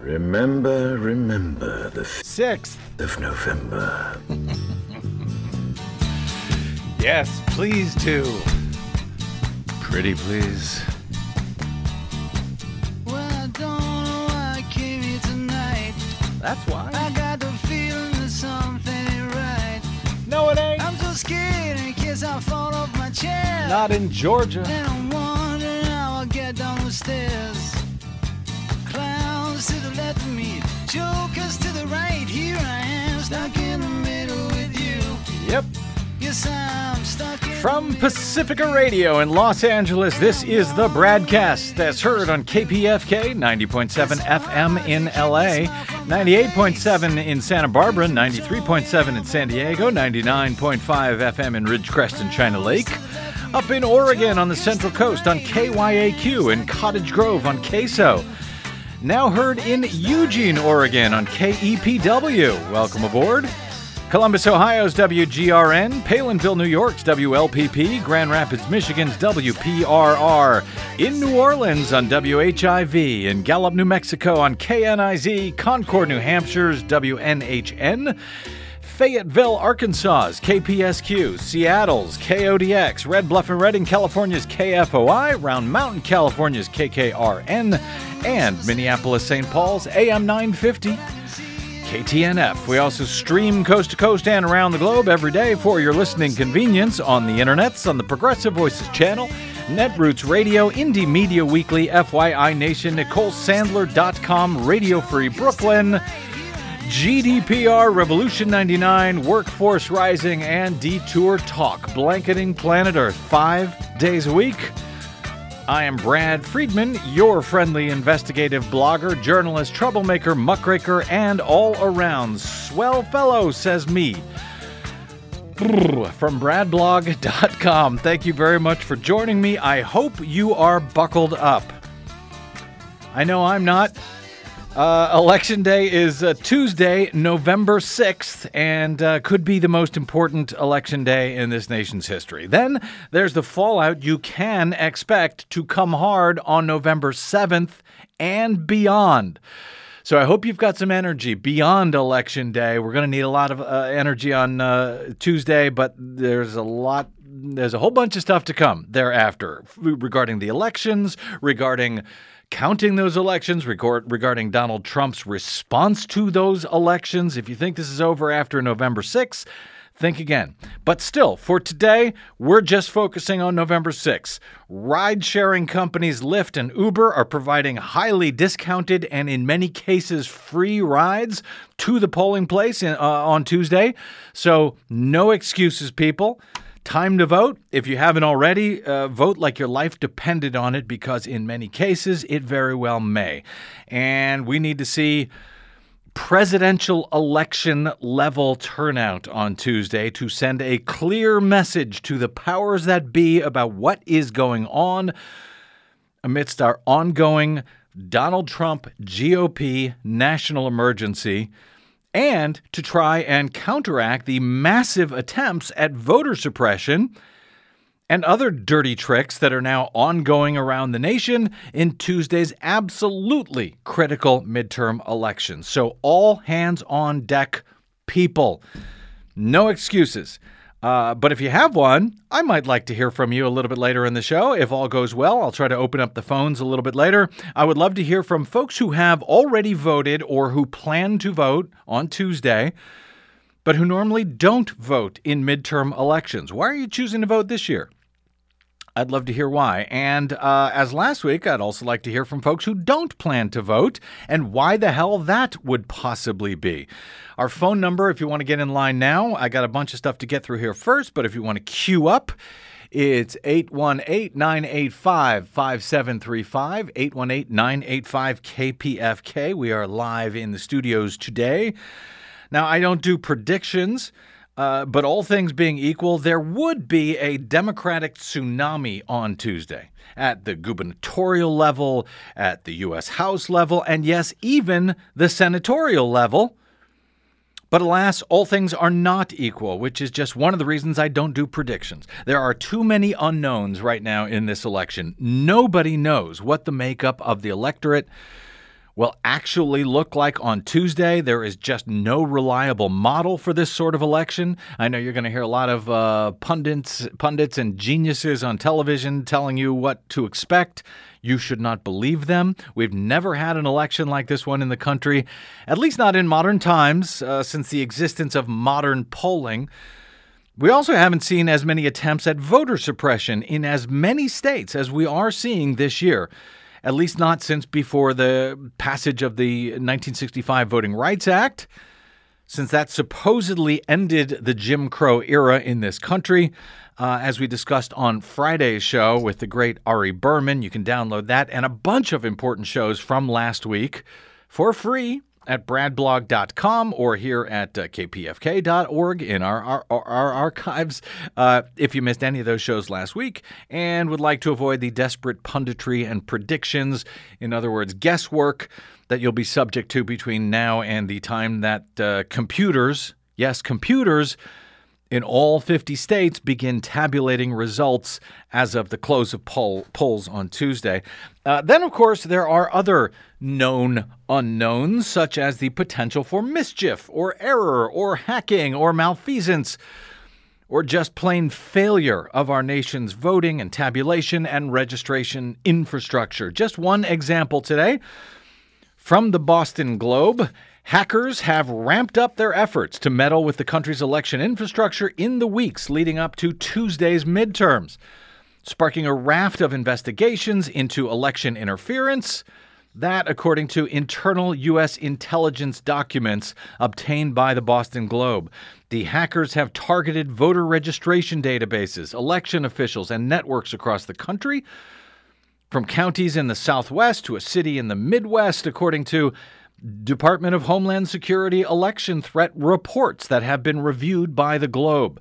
Remember, remember the 6th. of November. Yes, please do. Pretty please. Well, I don't know why I came here tonight. That's why. I got the feeling that something ain't right. No, it ain't. I'm so scared in case I fall off my chair. Not in Georgia. And I'm wondering how I'll get down the stairs. Clowns to the left of me, jokers to the right. Here I am, stuck in the middle with you. Yep. Yes, I'm stuck in From Pacifica Radio in Los Angeles, this is the BradCast that's heard on KPFK 90.7 FM in LA, 98.7 in Santa Barbara, 93.7 in San Diego, 99.5 FM in Ridgecrest and China Lake. Up in Oregon on the Central Coast on KYAQ in Cottage Grove on Queso. Now heard in Eugene, Oregon on KEPW. Welcome aboard. Columbus, Ohio's WGRN, Palenville, New York's WLPP, Grand Rapids, Michigan's WPRR, in New Orleans on WHIV, in Gallup, New Mexico on KNIZ, Concord, New Hampshire's WNHN. Fayetteville, Arkansas's KPSQ, Seattle's KODX, Red Bluff and Redding, California's KFOI, Round Mountain, California's KKRN, and Minneapolis, St. Paul's AM 950. KTNF. We also stream coast to coast and around the globe every day for your listening convenience on the internets, on the Progressive Voices channel, Netroots Radio, Indie Media Weekly, FYI Nation, NicoleSandler.com, Radio Free Brooklyn, GDPR, Revolution 99, Workforce Rising, and Detour Talk, blanketing planet Earth five days a week. I am Brad Friedman, your friendly investigative blogger, journalist, troublemaker, muckraker, and all around swell fellow, says me. From bradblog.com. Thank you very much for joining me. I hope you are buckled up. I know I'm not. Uh, election day is uh, Tuesday, November 6th, and uh, could be the most important election day in this nation's history. Then there's the fallout you can expect to come hard on November 7th and beyond. So I hope you've got some energy beyond election day. We're going to need a lot of uh, energy on uh, Tuesday, but there's a lot there's a whole bunch of stuff to come thereafter regarding the elections, regarding counting those elections, record, regarding Donald Trump's response to those elections. If you think this is over after November 6th, think again. But still, for today, we're just focusing on November 6th. Ride sharing companies Lyft and Uber are providing highly discounted and, in many cases, free rides to the polling place in, uh, on Tuesday. So, no excuses, people. Time to vote. If you haven't already, uh, vote like your life depended on it because, in many cases, it very well may. And we need to see presidential election level turnout on Tuesday to send a clear message to the powers that be about what is going on amidst our ongoing Donald Trump GOP national emergency and to try and counteract the massive attempts at voter suppression and other dirty tricks that are now ongoing around the nation in Tuesday's absolutely critical midterm elections. So, all hands on deck, people. No excuses. Uh, but if you have one, I might like to hear from you a little bit later in the show. If all goes well, I'll try to open up the phones a little bit later. I would love to hear from folks who have already voted or who plan to vote on Tuesday, but who normally don't vote in midterm elections. Why are you choosing to vote this year? I'd love to hear why. And uh, as last week, I'd also like to hear from folks who don't plan to vote and why the hell that would possibly be. Our phone number, if you want to get in line now, I got a bunch of stuff to get through here first, but if you want to queue up, it's 818 985 5735, 818 985 KPFK. We are live in the studios today. Now, I don't do predictions. Uh, but all things being equal, there would be a Democratic tsunami on Tuesday at the gubernatorial level, at the U.S. House level, and yes, even the senatorial level. But alas, all things are not equal, which is just one of the reasons I don't do predictions. There are too many unknowns right now in this election. Nobody knows what the makeup of the electorate will actually look like on Tuesday. There is just no reliable model for this sort of election. I know you're going to hear a lot of uh, pundits, pundits and geniuses on television telling you what to expect. You should not believe them. We've never had an election like this one in the country, at least not in modern times, uh, since the existence of modern polling. We also haven't seen as many attempts at voter suppression in as many states as we are seeing this year at least not since before the passage of the 1965 Voting Rights Act, since that supposedly ended the Jim Crow era in this country. Uh, as we discussed on Friday's show with the great Ari Berman, you can download that and a bunch of important shows from last week for free at bradblog.com or here at uh, kpfk.org in our, our, our archives. Uh, if you missed any of those shows last week and would like to avoid the desperate punditry and predictions, in other words, guesswork, that you'll be subject to between now and the time that uh, computers, yes, computers, in all 50 states begin tabulating results as of the close of poll, polls on Tuesday. Uh, then, of course, there are other known unknowns, such as the potential for mischief, or error, or hacking, or malfeasance, or just plain failure of our nation's voting and tabulation and registration infrastructure. Just one example today from the Boston Globe. Hackers have ramped up their efforts to meddle with the country's election infrastructure in the weeks leading up to Tuesday's midterms, sparking a raft of investigations into election interference. That, according to internal U.S. intelligence documents obtained by the Boston Globe. The hackers have targeted voter registration databases, election officials, and networks across the country, from counties in the Southwest to a city in the Midwest, according to Department of Homeland Security election threat reports that have been reviewed by the Globe.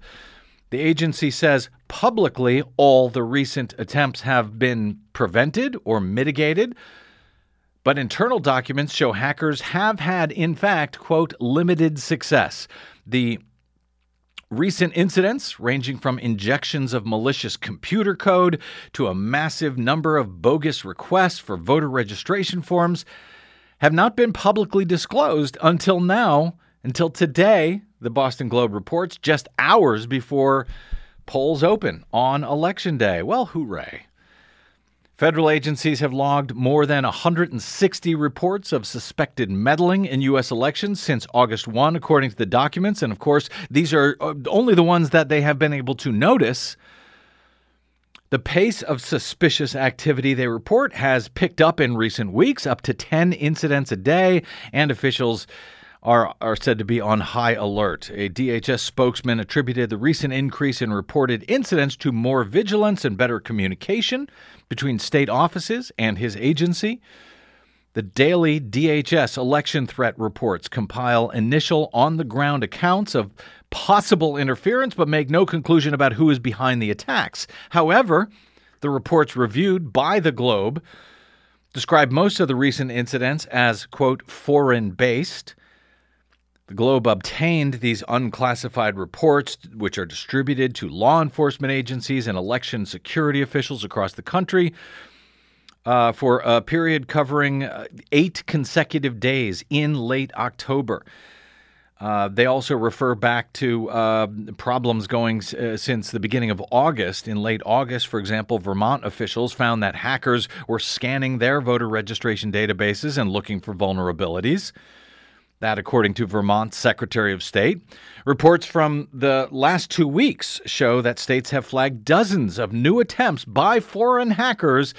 The agency says publicly all the recent attempts have been prevented or mitigated, but internal documents show hackers have had, in fact, quote, limited success. The Recent incidents, ranging from injections of malicious computer code to a massive number of bogus requests for voter registration forms, have not been publicly disclosed until now, until today, the Boston Globe reports, just hours before polls open on Election Day. Well, hooray. Federal agencies have logged more than 160 reports of suspected meddling in U.S. elections since August 1, according to the documents. And of course, these are uh, only the ones that they have been able to notice. The pace of suspicious activity, they report, has picked up in recent weeks, up to 10 incidents a day, and officials are, are said to be on high alert. A DHS spokesman attributed the recent increase in reported incidents to more vigilance and better communication between state offices and his agency. The daily DHS election threat reports compile initial on the ground accounts of possible interference, but make no conclusion about who is behind the attacks. However, the reports reviewed by the Globe describe most of the recent incidents as, quote, foreign based. The Globe obtained these unclassified reports, which are distributed to law enforcement agencies and election security officials across the country. Uh, for a period covering uh, eight consecutive days in late October. Uh, they also refer back to uh, problems going uh, since the beginning of August. In late August, for example, Vermont officials found that hackers were scanning their voter registration databases and looking for vulnerabilities. That, according to Vermont's Secretary of State. Reports from the last two weeks show that states have flagged dozens of new attempts by foreign hackers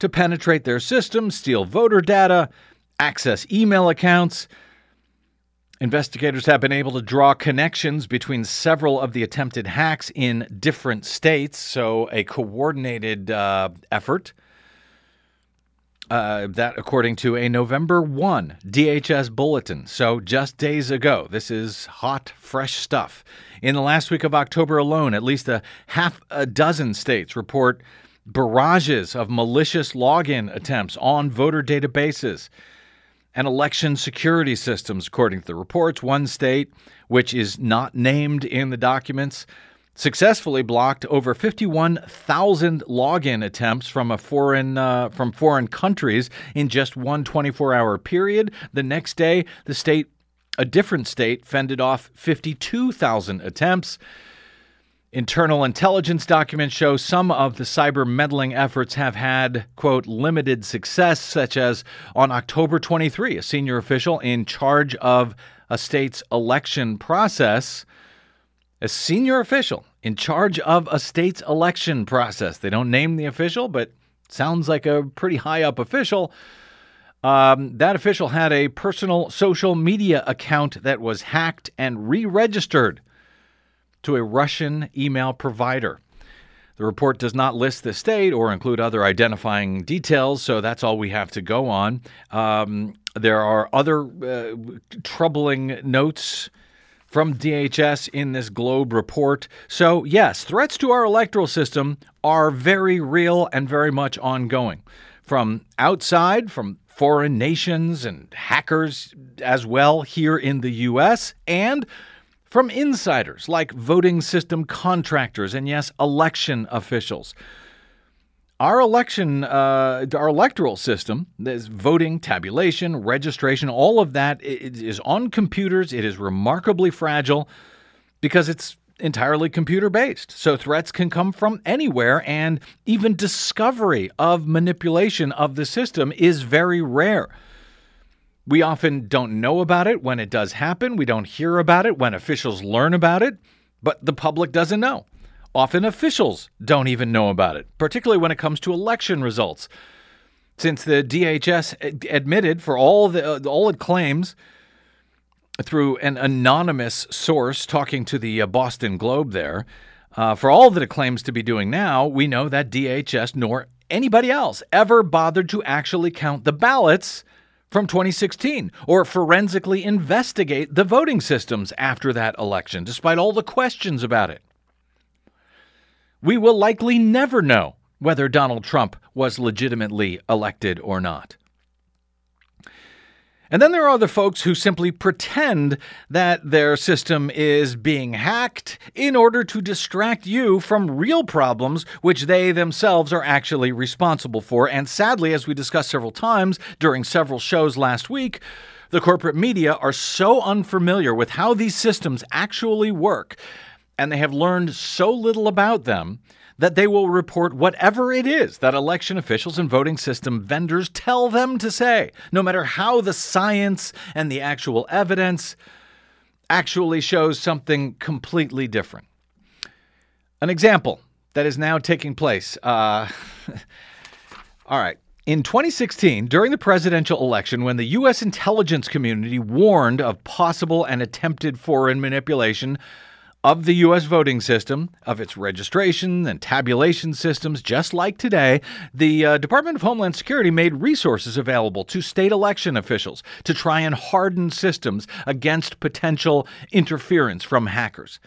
to penetrate their systems, steal voter data, access email accounts, Investigators have been able to draw connections between several of the attempted hacks in different states, so a coordinated uh, effort. Uh, that, according to a November 1 DHS bulletin. So, just days ago, this is hot, fresh stuff. In the last week of October alone, at least a half a dozen states report barrages of malicious login attempts on voter databases and election security systems, according to the reports. One state, which is not named in the documents, successfully blocked over 51,000 login attempts from a foreign uh, from foreign countries in just one 24-hour period. The next day, the state a different state fended off 52,000 attempts. Internal intelligence documents show some of the cyber meddling efforts have had, quote, limited success, such as on October 23, a senior official in charge of a state's election process, a senior official in charge of a state's election process. They don't name the official, but sounds like a pretty high up official um, that official had a personal social media account that was hacked and re registered to a Russian email provider. The report does not list the state or include other identifying details, so that's all we have to go on. Um, there are other uh, troubling notes from DHS in this Globe report. So, yes, threats to our electoral system are very real and very much ongoing. From outside, from foreign nations and hackers as well here in the U.S., and from insiders like voting system contractors and, yes, election officials. Our election, uh, our electoral system, this voting, tabulation, registration, all of that is on computers. It is remarkably fragile because it's entirely computer based. So threats can come from anywhere, and even discovery of manipulation of the system is very rare. We often don't know about it when it does happen. We don't hear about it when officials learn about it, but the public doesn't know. Often officials don't even know about it, particularly when it comes to election results. Since the DHS admitted for all the all it claims through an anonymous source talking to the uh, Boston Globe there. Uh, for all that it claims to be doing now, we know that DHS nor anybody else ever bothered to actually count the ballots from 2016 or forensically investigate the voting systems after that election, despite all the questions about it. We will likely never know whether Donald Trump was legitimately elected or not. And then there are the folks who simply pretend that their system is being hacked in order to distract you from real problems which they themselves are actually responsible for. And sadly, as we discussed several times during several shows last week, the corporate media are so unfamiliar with how these systems actually work, and they have learned so little about them that they will report whatever it is that election officials and voting system vendors tell them to say, no matter how the science and the actual evidence actually shows something completely different. An example that is now taking place. Uh, all right. In 2016, during the presidential election, when the U.S. intelligence community warned of possible and attempted foreign manipulation of the U.S. voting system, of its registration and tabulation systems, just like today, the uh, Department of Homeland Security made resources available to state election officials to try and harden systems against potential interference from hackers.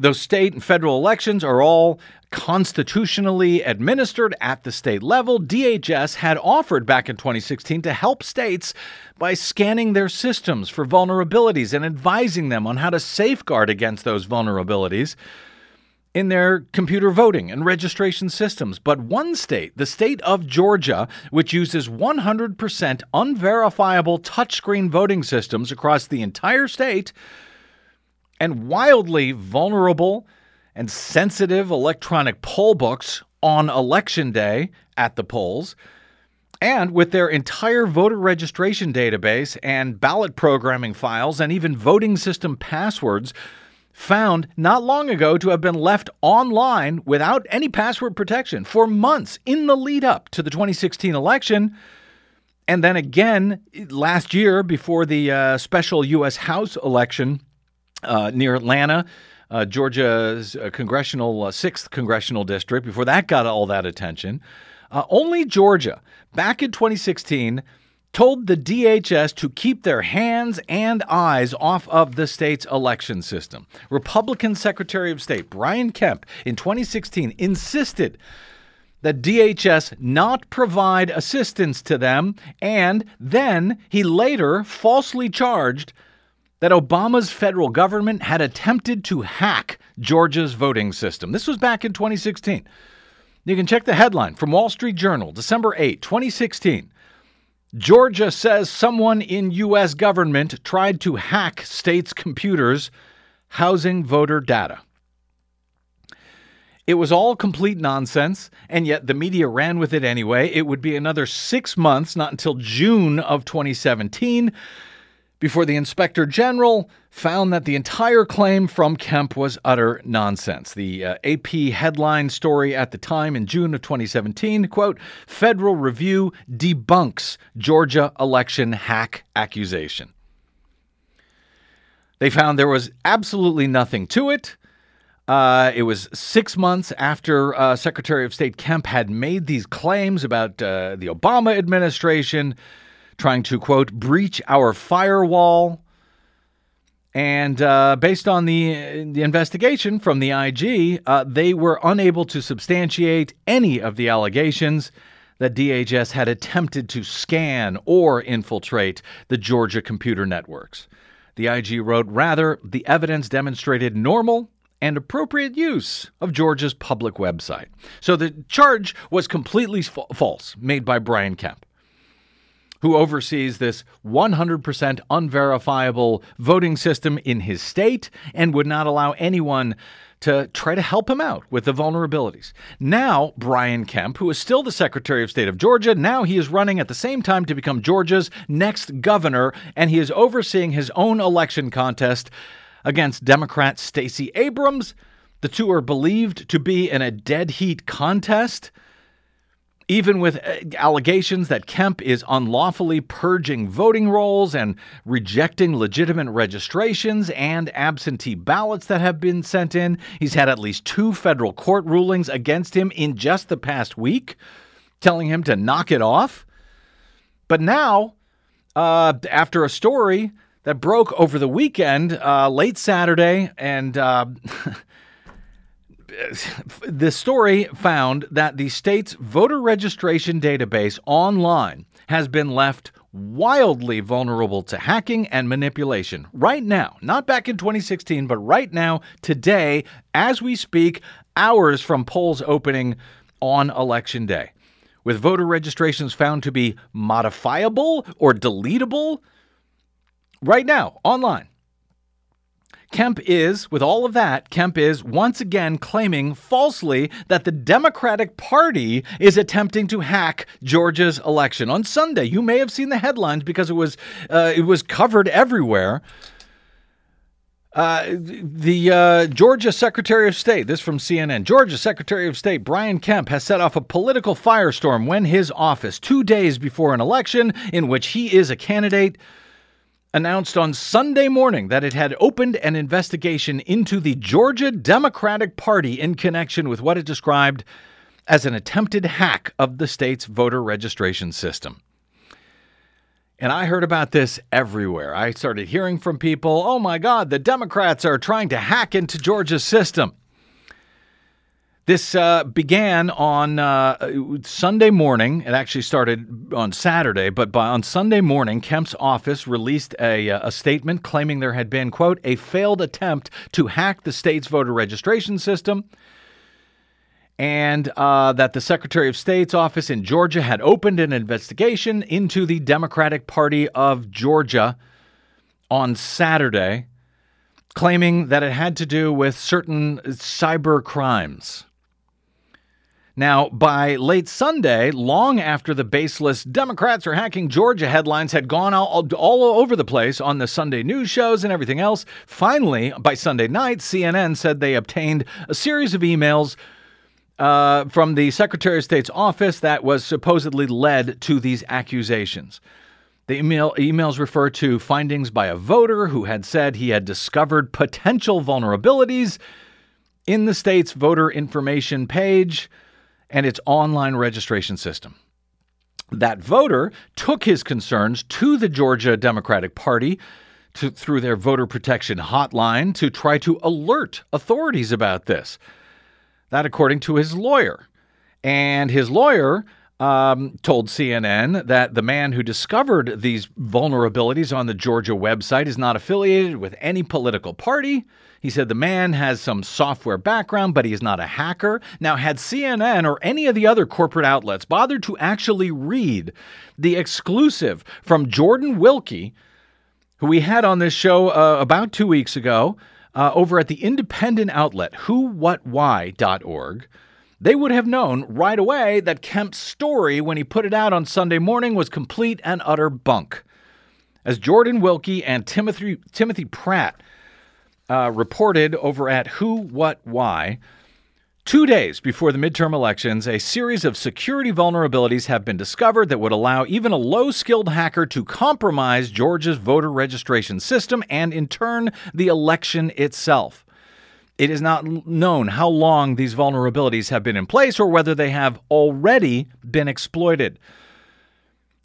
Those state and federal elections are all constitutionally administered at the state level. DHS had offered back in 2016 to help states by scanning their systems for vulnerabilities and advising them on how to safeguard against those vulnerabilities in their computer voting and registration systems. But one state, the state of Georgia, which uses 100% unverifiable touchscreen voting systems across the entire state, and wildly vulnerable and sensitive electronic poll books on election day at the polls, and with their entire voter registration database and ballot programming files and even voting system passwords found not long ago to have been left online without any password protection for months in the lead up to the 2016 election. And then again last year before the uh, special U.S. House election uh, near Atlanta, uh, Georgia's uh, congressional uh, sixth congressional district. Before that got all that attention, uh, only Georgia back in 2016 told the DHS to keep their hands and eyes off of the state's election system. Republican Secretary of State Brian Kemp in 2016 insisted that DHS not provide assistance to them, and then he later falsely charged that Obama's federal government had attempted to hack Georgia's voting system. This was back in 2016. You can check the headline from Wall Street Journal, December 8, 2016. Georgia says someone in U.S. government tried to hack state's computers housing voter data. It was all complete nonsense, and yet the media ran with it anyway. It would be another six months, not until June of 2017, before the inspector general found that the entire claim from Kemp was utter nonsense. The uh, AP headline story at the time in June of 2017 quote, Federal Review debunks Georgia election hack accusation. They found there was absolutely nothing to it. Uh, it was six months after uh, Secretary of State Kemp had made these claims about uh, the Obama administration trying to, quote, breach our firewall. And uh, based on the, the investigation from the IG, uh, they were unable to substantiate any of the allegations that DHS had attempted to scan or infiltrate the Georgia computer networks. The IG wrote, rather, the evidence demonstrated normal and appropriate use of Georgia's public website. So the charge was completely fa- false, made by Brian Kemp, who oversees this 100% unverifiable voting system in his state and would not allow anyone to try to help him out with the vulnerabilities. Now, Brian Kemp, who is still the Secretary of State of Georgia, now he is running at the same time to become Georgia's next governor, and he is overseeing his own election contest against Democrat Stacey Abrams. The two are believed to be in a dead heat contest, even with uh, allegations that Kemp is unlawfully purging voting rolls and rejecting legitimate registrations and absentee ballots that have been sent in. He's had at least two federal court rulings against him in just the past week, telling him to knock it off. But now, uh, after a story that broke over the weekend, uh, late Saturday, and uh, the story found that the state's voter registration database online has been left wildly vulnerable to hacking and manipulation right now, not back in 2016, but right now, today, as we speak, hours from polls opening on election day. With voter registrations found to be modifiable or deletable right now online. Kemp is, with all of that, Kemp is once again claiming falsely that the Democratic Party is attempting to hack Georgia's election. On Sunday, you may have seen the headlines because it was uh, it was covered everywhere. Uh, the uh, Georgia Secretary of State, this from CNN, Georgia Secretary of State Brian Kemp has set off a political firestorm when his office, two days before an election in which he is a candidate, announced on Sunday morning that it had opened an investigation into the Georgia Democratic Party in connection with what it described as an attempted hack of the state's voter registration system. And I heard about this everywhere. I started hearing from people, oh my God, the Democrats are trying to hack into Georgia's system. This uh, began on uh, Sunday morning. It actually started on Saturday, but by, on Sunday morning, Kemp's office released a, uh, a statement claiming there had been, quote, a failed attempt to hack the state's voter registration system and uh, that the Secretary of State's office in Georgia had opened an investigation into the Democratic Party of Georgia on Saturday, claiming that it had to do with certain cyber crimes. Now, by late Sunday, long after the baseless Democrats are hacking Georgia headlines had gone all, all over the place on the Sunday news shows and everything else, finally, by Sunday night, CNN said they obtained a series of emails uh, from the Secretary of State's office that was supposedly led to these accusations. The email, emails refer to findings by a voter who had said he had discovered potential vulnerabilities in the state's voter information page and its online registration system. That voter took his concerns to the Georgia Democratic Party to, through their voter protection hotline to try to alert authorities about this. That, according to his lawyer. And his lawyer um, told CNN that the man who discovered these vulnerabilities on the Georgia website is not affiliated with any political party. He said the man has some software background, but he is not a hacker. Now, had CNN or any of the other corporate outlets bothered to actually read the exclusive from Jordan Wilkie, who we had on this show uh, about two weeks ago, uh, over at the independent outlet whowhatwhy.org, they would have known right away that Kemp's story when he put it out on Sunday morning was complete and utter bunk. As Jordan Wilkie and Timothy, Timothy Pratt uh, reported over at Who, What, Why, Two days before the midterm elections, a series of security vulnerabilities have been discovered that would allow even a low skilled hacker to compromise Georgia's voter registration system and, in turn, the election itself. It is not known how long these vulnerabilities have been in place or whether they have already been exploited.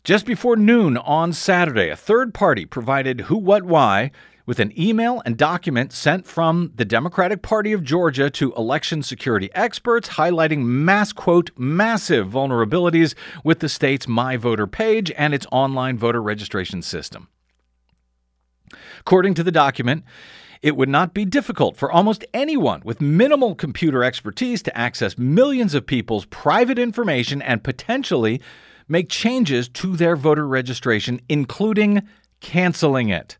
Just before noon on Saturday, a third party provided Who, What, Why with an email and document sent from the Democratic Party of Georgia to election security experts highlighting mass quote massive vulnerabilities with the state's My Voter page and its online voter registration system. According to the document, it would not be difficult for almost anyone with minimal computer expertise to access millions of people's private information and potentially make changes to their voter registration, including canceling it.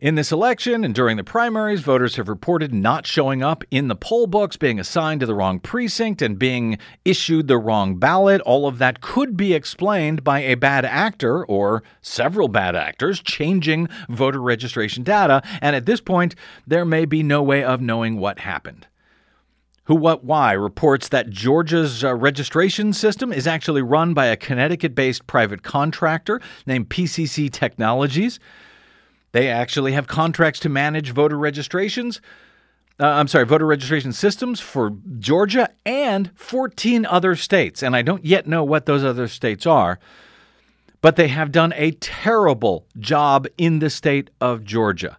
In this election and during the primaries, voters have reported not showing up in the poll books, being assigned to the wrong precinct, and being issued the wrong ballot. All of that could be explained by a bad actor or several bad actors changing voter registration data. And at this point, there may be no way of knowing what happened. Who What Why reports that Georgia's uh, registration system is actually run by a Connecticut based private contractor named PCC Technologies. They actually have contracts to manage voter registrations. Uh, I'm sorry, voter registration systems for Georgia and 14 other states. And I don't yet know what those other states are, but they have done a terrible job in the state of Georgia.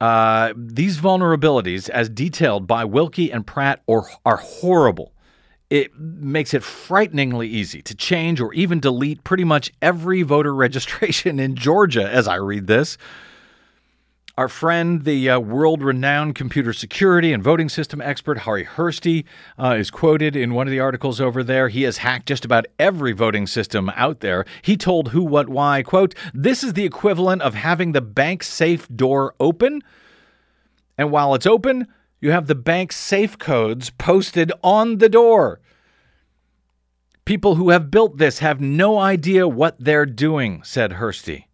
Uh, these vulnerabilities, as detailed by Wilkie and Pratt, are, are horrible it makes it frighteningly easy to change or even delete pretty much every voter registration in Georgia as I read this. Our friend, the uh, world renowned computer security and voting system expert Harri Hursti, uh, is quoted in one of the articles over there. He has hacked just about every voting system out there. He told Who, What, Why, quote, This is the equivalent of having the bank safe door open. And while it's open, you have the bank safe codes posted on the door. People who have built this have no idea what they're doing, said Hursti.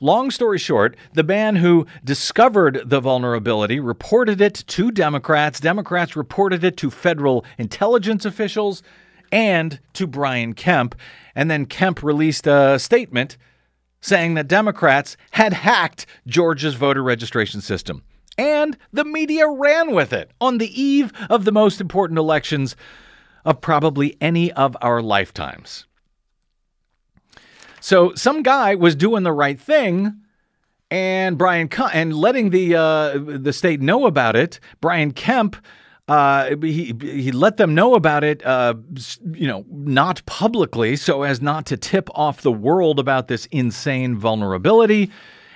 Long story short, the man who discovered the vulnerability reported it to Democrats. Democrats reported it to federal intelligence officials and to Brian Kemp. And then Kemp released a statement saying that Democrats had hacked Georgia's voter registration system and the media ran with it on the eve of the most important elections of probably any of our lifetimes. So some guy was doing the right thing, and Brian and letting the uh, the state know about it. Brian Kemp. Uh, he he let them know about it, uh, you know, not publicly, so as not to tip off the world about this insane vulnerability.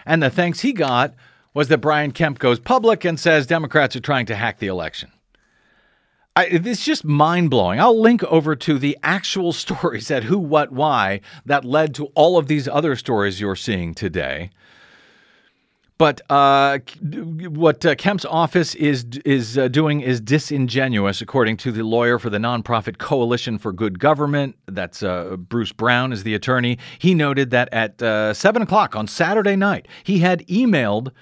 And the thanks he got was that Brian Kemp goes public and says Democrats are trying to hack the election. I, it's just mind blowing. I'll link over to the actual stories at who, what, why that led to all of these other stories you're seeing today. But uh, what uh, Kemp's office is is uh, doing is disingenuous, according to the lawyer for the nonprofit Coalition for Good Government. That's uh, Bruce Brown, is the attorney. He noted that at uh, seven o'clock on Saturday night, he had emailed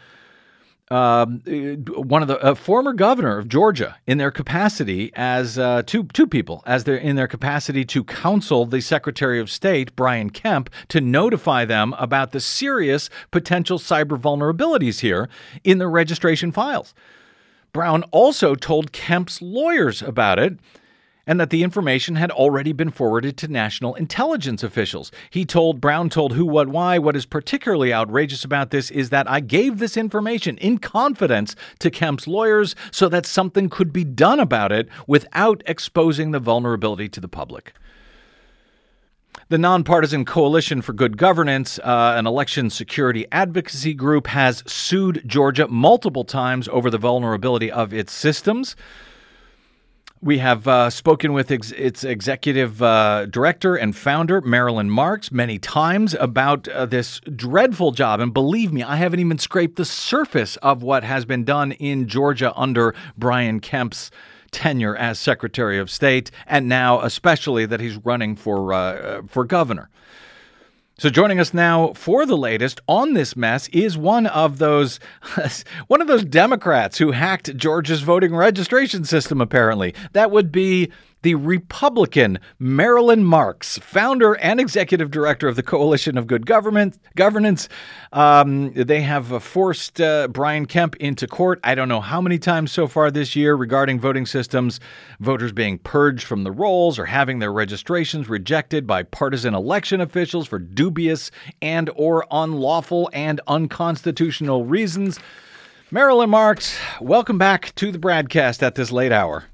um, one of the former governor of Georgia in their capacity as uh, two two people as they're in their capacity to counsel the Secretary of State Brian Kemp to notify them about the serious potential cyber vulnerabilities here in the registration files. Brown also told Kemp's lawyers about it. And that the information had already been forwarded to national intelligence officials. He told Brown told who what why what is particularly outrageous about this is that I gave this information in confidence to Kemp's lawyers so that something could be done about it without exposing the vulnerability to the public. The Nonpartisan Coalition for Good Governance, uh, an election security advocacy group, has sued Georgia multiple times over the vulnerability of its systems. We have uh, spoken with ex- its executive uh, director and founder, Marilyn Marks, many times about uh, this dreadful job. And believe me, I haven't even scraped the surface of what has been done in Georgia under Brian Kemp's tenure as Secretary of State, and now especially that he's running for uh, for governor. So joining us now for the latest on this mess is one of those one of those Democrats who hacked Georgia's voting registration system apparently. That would be the Republican Marilyn Marks, founder and executive director of the Coalition of Good Government Governance. Um, they have uh, forced uh, Brian Kemp into court. I don't know how many times so far this year regarding voting systems, voters being purged from the rolls or having their registrations rejected by partisan election officials for dubious and or unlawful and unconstitutional reasons. Marilyn Marks, welcome back to the BradCast at this late hour.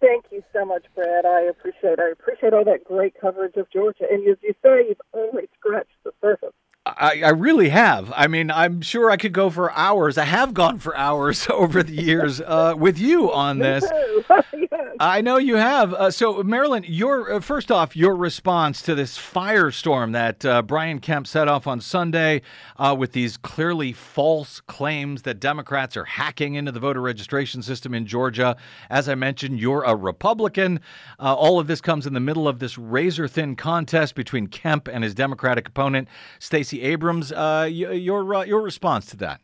Thank you so much, Brad. I appreciate. I appreciate all that great coverage of Georgia. And as you say, you've only scratched the surface. I, I really have. I mean, I'm sure I could go for hours. I have gone for hours over the years uh, with you on this. I know you have. Uh, so, Marilyn, your uh, first off, your response to this firestorm that uh, Brian Kemp set off on Sunday uh, with these clearly false claims that Democrats are hacking into the voter registration system in Georgia. As I mentioned, you're a Republican. Uh, all of this comes in the middle of this razor thin contest between Kemp and his Democratic opponent, Stacey Abrams. Uh, your your response to that?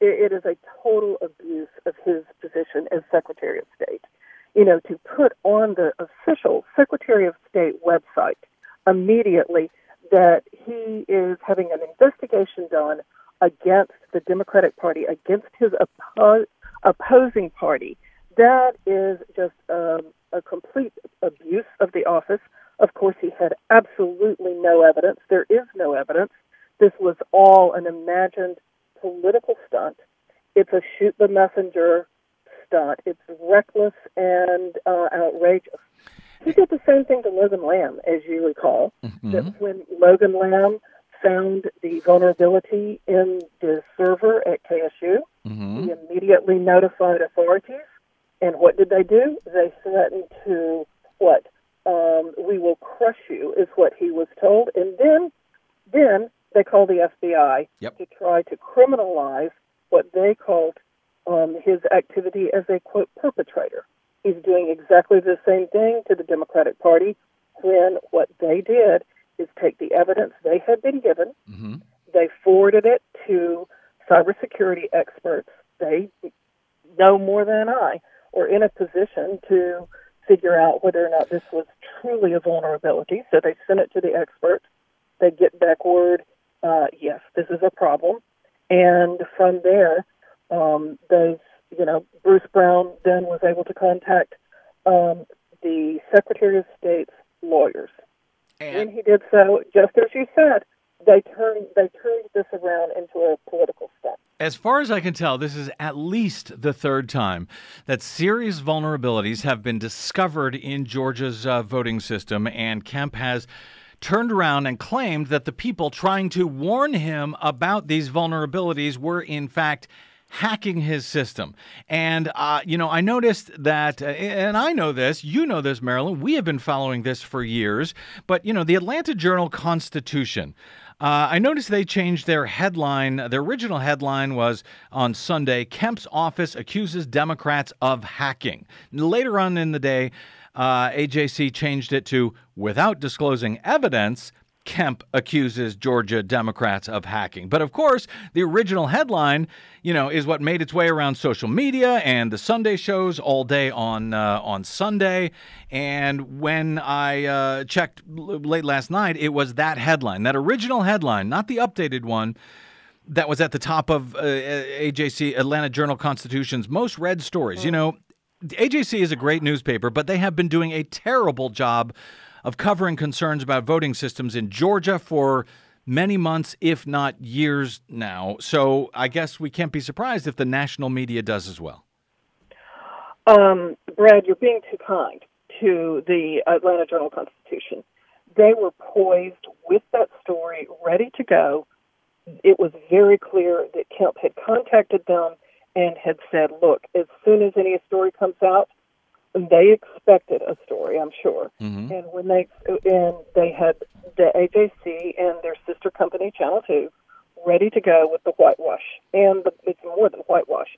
It is a total abuse of his position as Secretary of State. You know, to put on the official Secretary of State website immediately that he is having an investigation done against the Democratic Party, against his oppo- opposing party. That is just um, a complete abuse of the office. Of course, he had absolutely no evidence. There is no evidence. This was all an imagined political stunt. It's a shoot the messenger stunt. It's reckless and uh, outrageous. He did the same thing to Logan Lamb, as you recall. That when Logan Lamb found the vulnerability in the server at KSU, he immediately notified authorities. And what did they do? They threatened to what? Um, we will crush you, is what he was told. And then, then they called the FBI Yep. to try to criminalize what they called um, his activity as a quote perpetrator. He's doing exactly the same thing to the Democratic Party when what they did is take the evidence they had been given, they forwarded it to cybersecurity experts. They know more than I, or in a position to figure out whether or not this was truly a vulnerability. So they sent it to the experts. They get back word, uh, yes, this is a problem. And from there, um, those, you know, Bruce Brown then was able to contact um, the Secretary of State's lawyers. And he did so, just as you said, they turned they turned this around into a political stunt. As far as I can tell, this is at least the third time that serious vulnerabilities have been discovered in Georgia's uh, voting system, and Kemp has turned around and claimed that the people trying to warn him about these vulnerabilities were, in fact, hacking his system. And, uh, you know, I noticed that, uh, and I know this, you know this, Marilyn, we have been following this for years, but, you know, the Atlanta Journal Constitution. Uh, I noticed they changed their headline. Their original headline was on Sunday Kemp's office accuses Democrats of hacking. Later on in the day, uh, AJC changed it to without disclosing evidence. Kemp accuses Georgia Democrats of hacking. But of course, the original headline, you know, is what made its way around social media and the Sunday shows all day on uh, on Sunday. And when I uh, checked l- late last night, it was that headline, that original headline, not the updated one that was at the top of uh, AJC Atlanta Journal Constitution's most read stories. You know, AJC is a great newspaper, but they have been doing a terrible job of covering concerns about voting systems in Georgia for many months, if not years now. So I guess we can't be surprised if the national media does as well. Um, Brad, you're being too kind to the Atlanta Journal Constitution. They were poised with that story, ready to go. It was very clear that Kemp had contacted them and had said, look, as soon as any story comes out, they expected a story, I'm sure. Mm-hmm. And when they and they had the AJC and their sister company Channel Two ready to go with the whitewash, and the, it's more than whitewash.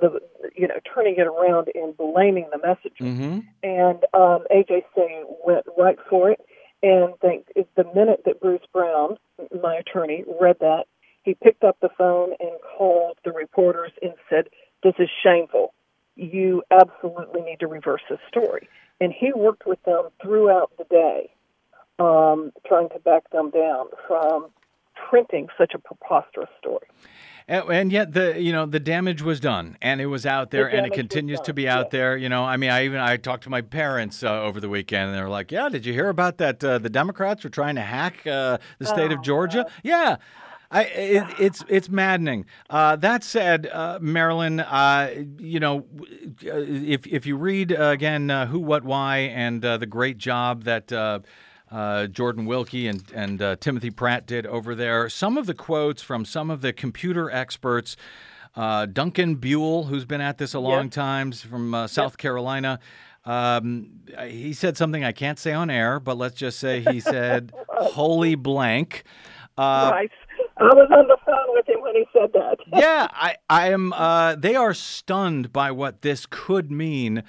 The you know turning it around and blaming the messenger. Mm-hmm. And um, AJC went right for it. And think the minute that Bruce Brown, my attorney, read that, he picked up the phone and called the reporters and said, "This is shameful. You absolutely need to reverse this story." And he worked with them throughout the day, um, trying to back them down from printing such a preposterous story. And, and yet the you know the damage was done, and it was out there, and it continues to be out yes. there. You know, I mean, I even I talked to my parents uh, over the weekend, and they were like, "Yeah, did you hear about that? Uh, the Democrats were trying to hack uh, the state of Oh, Georgia." Yeah. I, it, it's it's maddening. Uh, that said, uh, Marilyn, uh, you know, uh, if if you read uh, again uh, who, what, why, and uh, the great job that uh, uh, Jordan Wilkie and and uh, Timothy Pratt did over there, some of the quotes from some of the computer experts. Uh, Duncan Buell, who's been at this a long Yep. time, from uh, South Carolina, um, he said something I can't say on air, but let's just say he said, "Holy blank." Uh, right. I was on the phone with him when he said that. yeah, I, I am. Uh, they are stunned by what this could mean.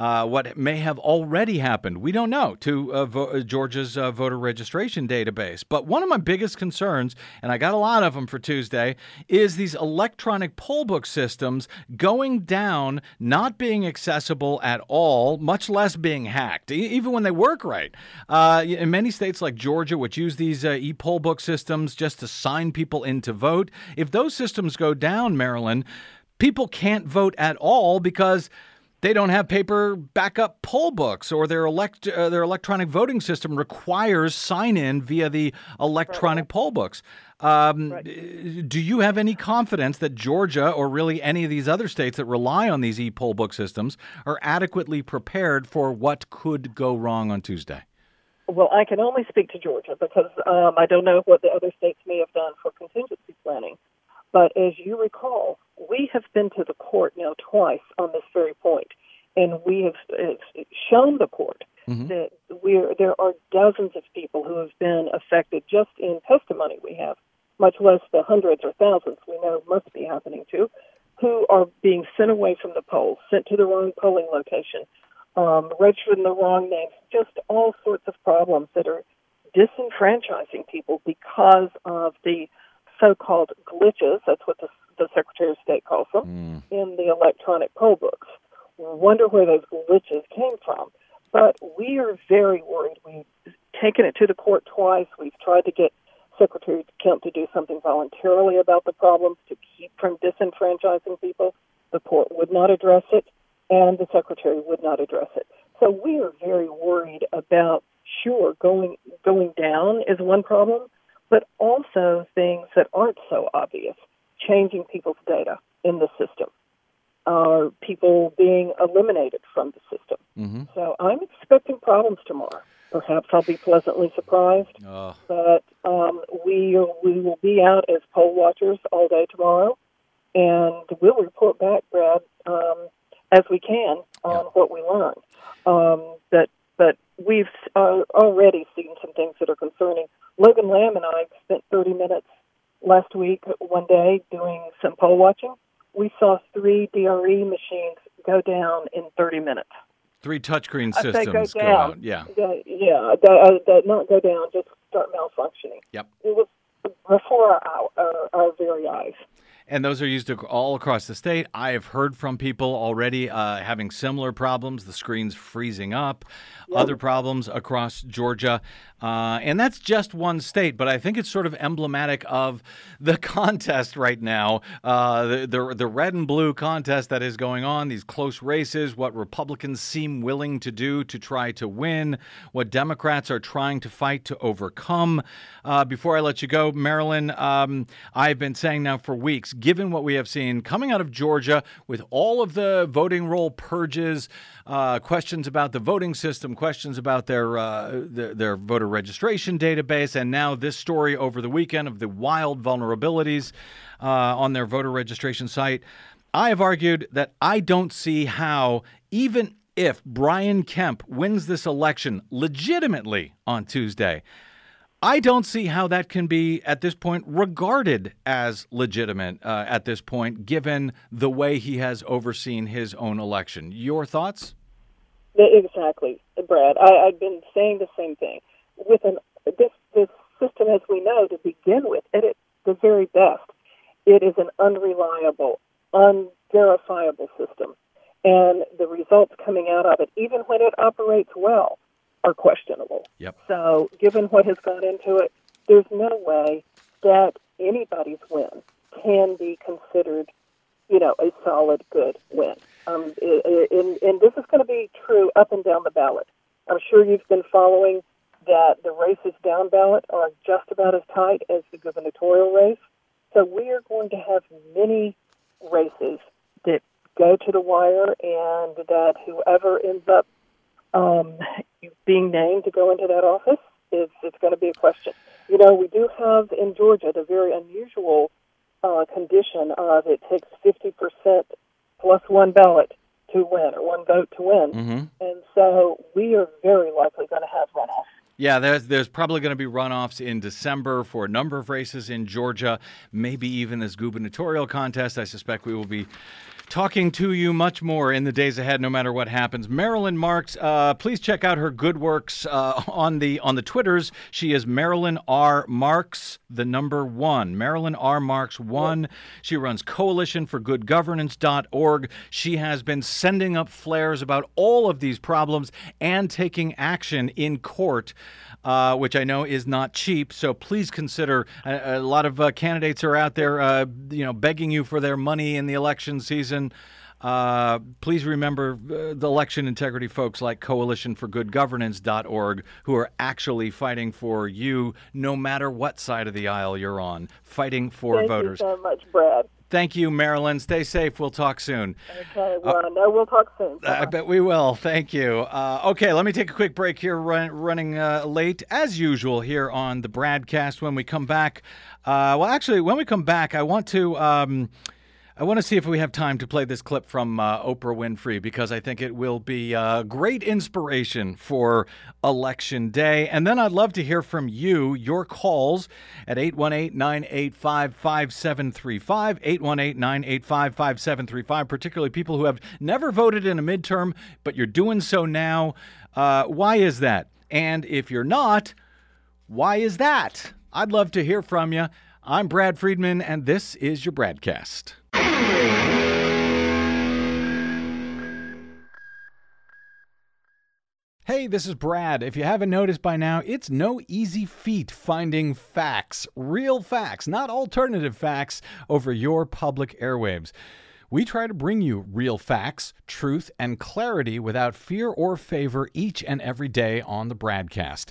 Uh, what may have already happened, we don't know, to uh, vo- uh, Georgia's uh, voter registration database. But one of my biggest concerns, and I got a lot of them for Tuesday, is these electronic poll book systems going down, not being accessible at all, much less being hacked, e- even when they work right. Uh, in many states like Georgia, which use these e poll book systems just to sign people in to vote, if those systems go down, Marilyn, people can't vote at all because they don't have paper backup poll books or their elect uh, their electronic voting system requires sign in via the electronic poll books. Um, Do you have any confidence that Georgia or really any of these other states that rely on these e poll book systems are adequately prepared for what could go wrong on Tuesday? Well, I can only speak to Georgia because um, I don't know what the other states may have done for contingency planning. But as you recall, we have been to the court now twice on this very point, and we have uh, shown the court that we're, there are dozens of people who have been affected just in testimony we have, much less the hundreds or thousands we know must be happening to, who are being sent away from the polls, sent to the wrong polling location, um, registered in the wrong names, just all sorts of problems that are disenfranchising people because of the so-called glitches. That's what the, the Secretary of State calls them hmm. in the electronic poll books. Wonder where those glitches came from. But we are very worried. We've taken it to the court twice. We've tried to get Secretary Kemp to do something voluntarily about the problems to keep from disenfranchising people. The court would not address it, and the Secretary would not address it. So we are very worried about, sure, going going down is one problem, but also things that aren't so obvious, changing people's data in the system, or people being eliminated from the system. Mm-hmm. So I'm expecting problems tomorrow. Perhaps I'll be pleasantly surprised, Oh, but um, we we will be out as poll watchers all day tomorrow, and we'll report back, Brad, um, as we can on Yeah. what we learn. Um, but but we've uh, already seen some things that are concerning. Logan Lamb and I spent 30 minutes last week, one day, doing some poll watching. We saw three DRE machines go down in 30 minutes. three touchscreen go systems go, down. out. Yeah. Yeah, yeah, that, uh, not go down, just start malfunctioning. Yep. It was before our, our, our very eyes. and those are used all across the state. I have heard from people already uh, having similar problems, the screens freezing up, other problems across Georgia. Uh, and that's just one state, but I think it's sort of emblematic of the contest right now, uh, the, the the red and blue contest that is going on. These close races, what Republicans seem willing to do to try to win, what Democrats are trying to fight to overcome. Uh, before I let you go, Marilyn, um, I've been saying now for weeks, given what we have seen coming out of Georgia with all of the voting roll purges, uh, questions about the voting system, questions about their, uh, their their voter registration database, and now this story over the weekend of the wild vulnerabilities uh, on their voter registration site. I have argued that I don't see how, even if Brian Kemp wins this election legitimately on Tuesday, I don't see how that can be at this point regarded as legitimate uh, at this point, given the way he has overseen his own election. Your thoughts? Exactly, Brad. I, I've been saying the same thing. With an this this system, as we know, to begin with, at its the very best, it is an unreliable, unverifiable system, and the results coming out of it, even when it operates well, are questionable. Yep. So, given what has gone into it, there's no way that anybody's win can be considered, you know, a solid, good win. Um, and, and this is going to be true up and down the ballot. I'm sure you've been following that the races down ballot are just about as tight as the gubernatorial race. So we are going to have many races that go to the wire, and that whoever ends up um, being named to go into that office is it's going to be a question. You know, we do have in Georgia the very unusual uh, condition of it takes 50% plus one ballot to win or one vote to win. Mm-hmm. And so we are very likely going to have runoff. Yeah, there's there's probably going to be runoffs in December for a number of races in Georgia, maybe even this gubernatorial contest. I suspect we will be talking to you much more in the days ahead, no matter what happens. Marilyn Marks, uh, please check out her good works uh, on the on the Twitters. She is Marilyn R. Marks, the number one. Marilyn R. Marks one. She runs Coalition for Good Governance.org. She has been sending up flares about all of these problems and taking action in court. Uh, which I know is not cheap. So please consider. A, a lot of uh, candidates are out there, uh, you know, begging you for their money in the election season. Uh, please remember uh, the election integrity folks like coalitionforgoodgovernance.org who are actually fighting for you no matter what side of the aisle you're on, fighting for Thank voters. you so much, Brad. Thank you, Marilyn. Stay safe. We'll talk soon. Okay, well, I know we'll talk soon. I bet we will. Thank you. Uh, okay, let me take a quick break here, run, running uh, late as usual here on the BradCast. When we come back, uh, well, actually, when we come back, I want to. Um, I want to see if we have time to play this clip from uh, Oprah Winfrey because I think it will be uh, great inspiration for Election Day. And then I'd love to hear from you, your calls at 818 985 5735. 818 985 5735, particularly people who have never voted in a midterm, but you're doing so now. Uh, why is that? And if you're not, why is that? I'd love to hear from you. I'm Brad Friedman, and this is your BradCast. Hey, this is Brad. If you haven't noticed by now, it's no easy feat finding facts, real facts, not alternative facts, over your public airwaves. We try to bring you real facts, truth, and clarity without fear or favor each and every day on the BradCast.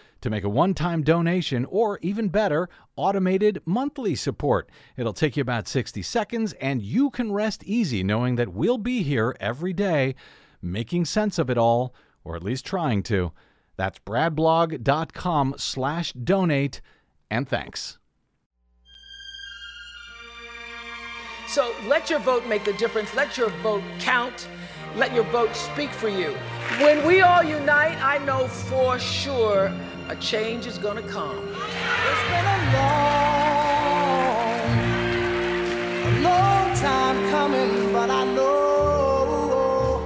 to make a one-time donation or even better, automated monthly support. It'll take you about 60 seconds, and you can rest easy knowing that we'll be here every day making sense of it all, or at least trying to. That's bradblog.com slash donate, and thanks. So let your vote make the difference. Let your vote count. Let your vote speak for you. When we all unite, I know for sure a change is going to come. It's been a long, a long time coming, but I know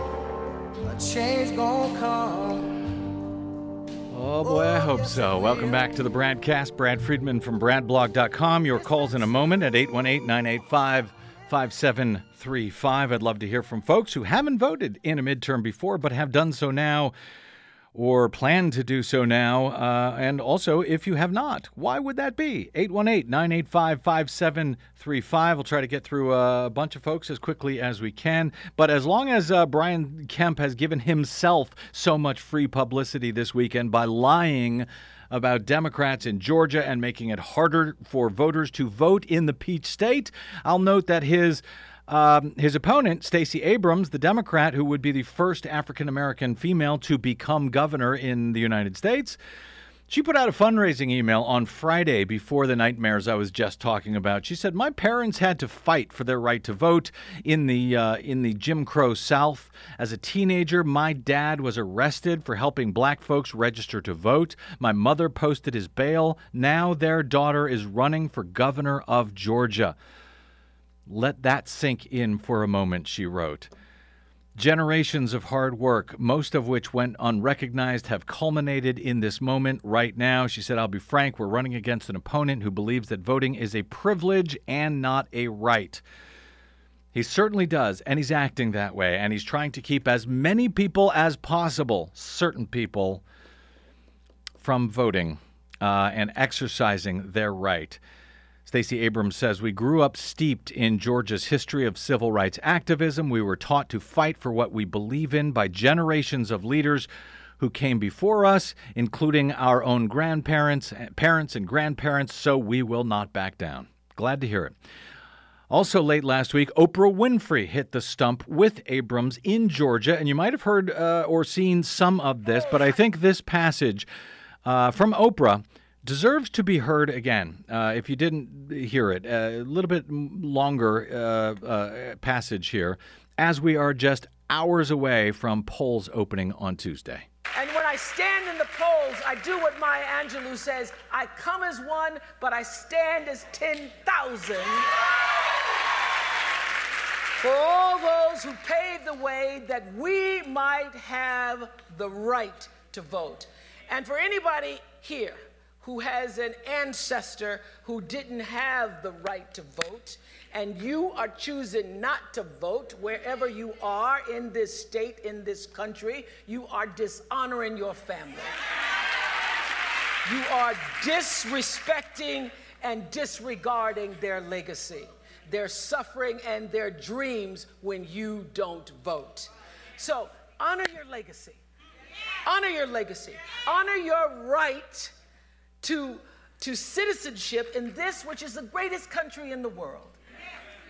a change gonna come. Oh boy, I hope so. Welcome back to the BradCast. Brad Friedman from BradBlog.com. Your calls in a moment at 818 985 5735. I'd love to hear from folks who haven't voted in a midterm before but have done so now or plan to do so now. Uh, and also, if you have not, why would that be? 818 985 5735. We'll try to get through a bunch of folks as quickly as we can. But as long as uh, Brian Kemp has given himself so much free publicity this weekend by lying about Democrats in Georgia and making it harder for voters to vote in the Peach State, I'll note that his. Um, his opponent, Stacey Abrams, the Democrat who would be the first African American female to become governor in the United States, she put out a fundraising email on Friday before the nightmares I was just talking about. She said, "My parents had to fight for their right to vote in the uh, in the Jim Crow South. As a teenager, my dad was arrested for helping black folks register to vote. My mother posted his bail. Now their daughter is running for governor of Georgia." Let that sink in for a moment, she wrote. Generations of hard work, most of which went unrecognized, have culminated in this moment right now. She said, I'll be frank, we're running against an opponent who believes that voting is a privilege and not a right. He certainly does, and he's acting that way, and he's trying to keep as many people as possible, certain people, from voting uh, and exercising their right. Stacey Abrams says, We grew up steeped in Georgia's history of civil rights activism. We were taught to fight for what we believe in by generations of leaders who came before us, including our own grandparents, parents, and grandparents, so we will not back down. Glad to hear it. Also, late last week, Oprah Winfrey hit the stump with Abrams in Georgia, and you might have heard uh, or seen some of this, but I think this passage uh, from Oprah deserves to be heard again. Uh, if you didn't hear it, a little bit longer uh, uh, passage here, as we are just hours away from polls opening on Tuesday. And when I stand in the polls, I do what Maya Angelou says I come as one, but I stand as 10,000. For all those who paved the way that we might have the right to vote. And for anybody here who has an ancestor who didn't have the right to vote, and you are choosing not to vote wherever you are in this state, in this country, you are dishonoring your family. You are disrespecting and disregarding their legacy, their suffering, and their dreams when you don't vote. So honor your legacy. Honor your legacy. Honor your right to, to citizenship in this, which is the greatest country in the world.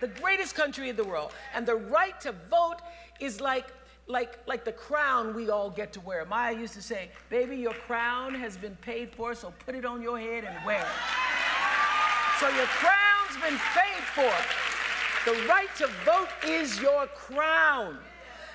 The greatest country in the world. And the right to vote is like, like, like the crown we all get to wear. Maya used to say, Baby, your crown has been paid for, so put it on your head and wear it. So your crown's been paid for. The right to vote is your crown.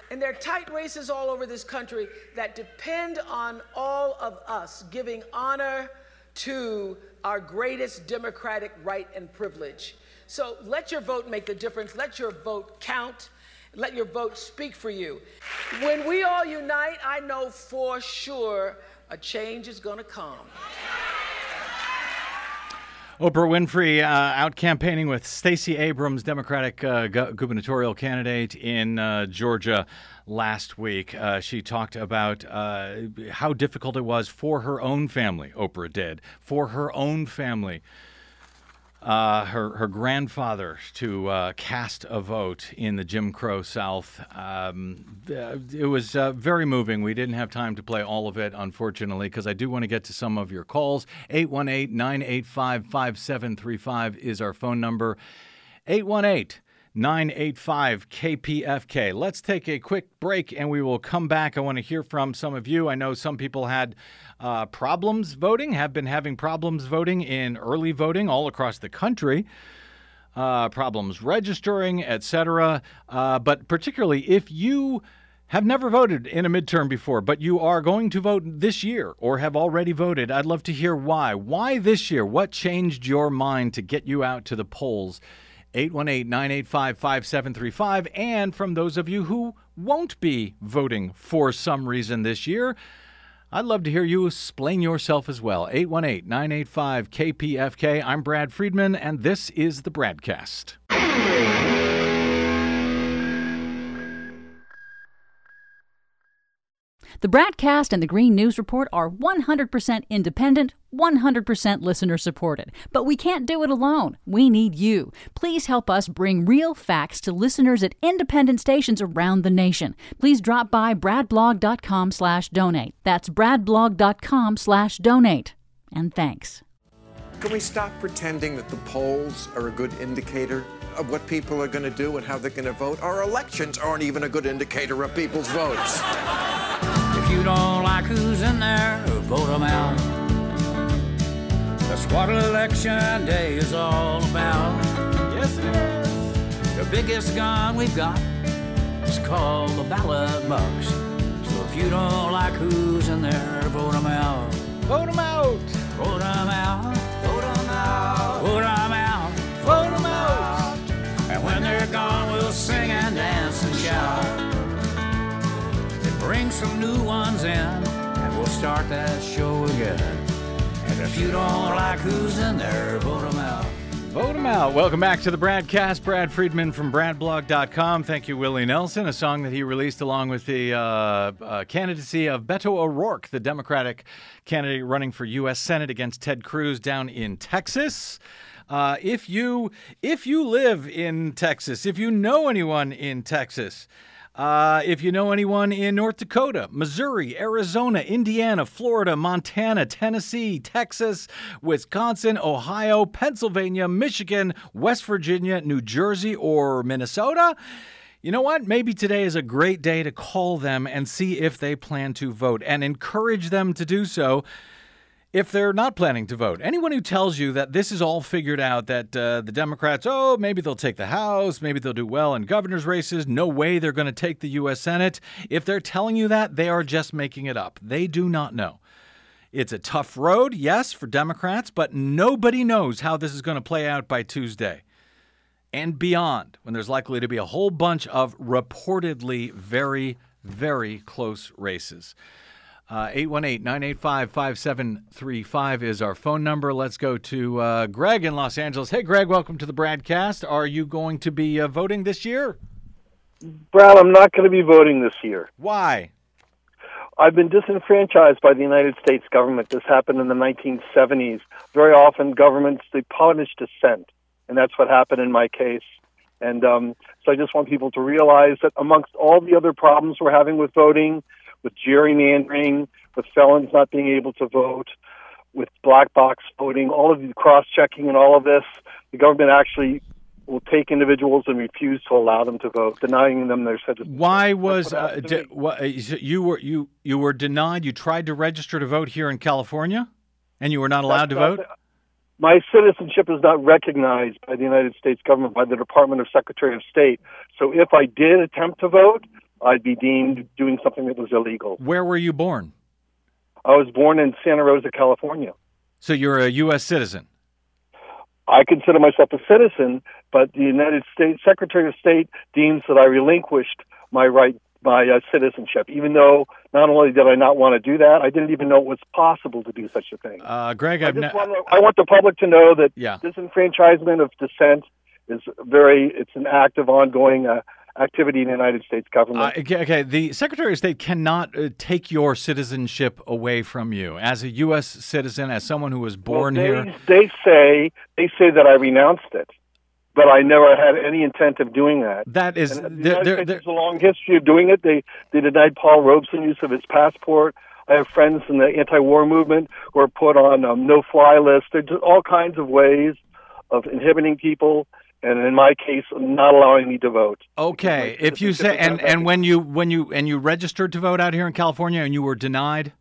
And there are tight races all over this country that depend on all of us giving honor to our greatest democratic right and privilege. So let your vote make the difference. Let your vote count. Let your vote speak for you. When we all unite, I know for sure a change is going to come. Oprah Winfrey uh, out campaigning with Stacey Abrams, Democratic uh, gu- gubernatorial candidate in uh, Georgia last week. Uh, she talked about uh, how difficult it was for her own family, Oprah did, for her own family. Uh, her her grandfather to uh, cast a vote in the Jim Crow South. Um, it was uh, very moving. We didn't have time to play all of it, unfortunately, because I do want to get to some of your calls. 818 985 5735 is our phone number. 818 985 KPFK. Let's take a quick break and we will come back. I want to hear from some of you. I know some people had uh, problems voting, have been having problems voting in early voting all across the country. uh, problems registering, etc. Uh, but particularly if you have never voted in a midterm before, but you are going to vote this year or have already voted, I'd love to hear why. Why this year? What changed your mind to get you out to the polls? 818 985 5735. And from those of you who won't be voting for some reason this year, I'd love to hear you explain yourself as well. 818 985 KPFK. I'm Brad Friedman, and this is the BradCast. The BradCast and the Green News Report are 100% independent, 100% listener supported. But we can't do it alone. We need you. Please help us bring real facts to listeners at independent stations around the nation. Please drop by bradblog.com slash donate. That's bradblog.com slash donate. And thanks. Can we stop pretending that the polls are a good indicator of what people are going to do and how they're going to vote? Our elections aren't even a good indicator of people's votes. If you don't like who's in there, vote them out. That's what election day is all about. Yes, it is. The biggest gun we've got is called the ballot box. So if you don't like who's in there, vote them out. Vote them out. Vote them out. Vote them out. Vote them out. Vote them out. And when they're gone, we'll sing and dance and shout. Bring some new ones in, and we'll start that show again. And if you don't like who's in there, vote them out. Vote them out. Welcome back to the BradCast. Brad Friedman from BradBlog.com. Thank you, Willie Nelson, a song that he released along with the uh, uh, candidacy of Beto O'Rourke, the Democratic candidate running for U.S. Senate against Ted Cruz down in Texas. Uh, if you if you live in Texas, if you know anyone in Texas, uh, if you know anyone in North Dakota, Missouri, Arizona, Indiana, Florida, Montana, Tennessee, Texas, Wisconsin, Ohio, Pennsylvania, Michigan, West Virginia, New Jersey, or Minnesota, you know what? Maybe today is a great day to call them and see if they plan to vote and encourage them to do so if they're not planning to vote. Anyone who tells you that this is all figured out, that uh, the Democrats, oh, maybe they'll take the House, maybe they'll do well in governor's races, no way they're going to take the U.S. Senate, if they're telling you that, they are just making it up. They do not know. It's a tough road, yes, for Democrats, but nobody knows how this is going to play out by Tuesday and beyond, when there's likely to be a whole bunch of reportedly very, very close races. Uh, 818 985 5735 is our phone number. Let's go to uh, Greg in Los Angeles. Hey, Greg, welcome to the BradCast. Are you going to be uh, voting this year? Brad, I'm not going to be voting this year. Why? I've been disenfranchised by the United States government. This happened in the 1970s. Very often, governments they punish dissent, and that's what happened in my case. And um, so, I just want people to realize that amongst all the other problems we're having with voting, with gerrymandering, with felons not being able to vote, with black box voting, all of the cross checking and all of this, the government actually will take individuals and refuse to allow them to vote, denying them their citizenship. Why was uh, happened to di- me. wha- uh, you were you you were denied? You tried to register to vote here in California, and you were not allowed to That's- vote. My citizenship is not recognized by the United States government, by the Department of Secretary of State. So if I did attempt to vote, I'd be deemed doing something that was illegal. Where were you born? I was born in Santa Rosa, California. So you're a U.S. citizen. I consider myself a citizen, but the United States Secretary of State deems that I relinquished my right, my uh, citizenship, even though not only did I not want to do that, I didn't even know it was possible to do such a thing. Uh, Greg, I just ne- want, to, I want the public to know that Yeah. disenfranchisement of dissent is very, it's an active, ongoing uh, activity in the United States Uh, government. okay, okay, the Secretary of State cannot uh, take your citizenship away from you as a U.S. citizen, as someone who was born well, here. they, They say they say that I renounced it, but I never had any intent of doing that. That is, And the there- United there- States has a long history of doing it. They they denied Paul Robeson use of his passport. I have friends in the anti-war movement who are put on um, no-fly lists. There's all kinds of ways of inhibiting people, and in my case, not allowing me to vote. okay, if you say and and when you when you and you registered to vote out here in California and you were denied,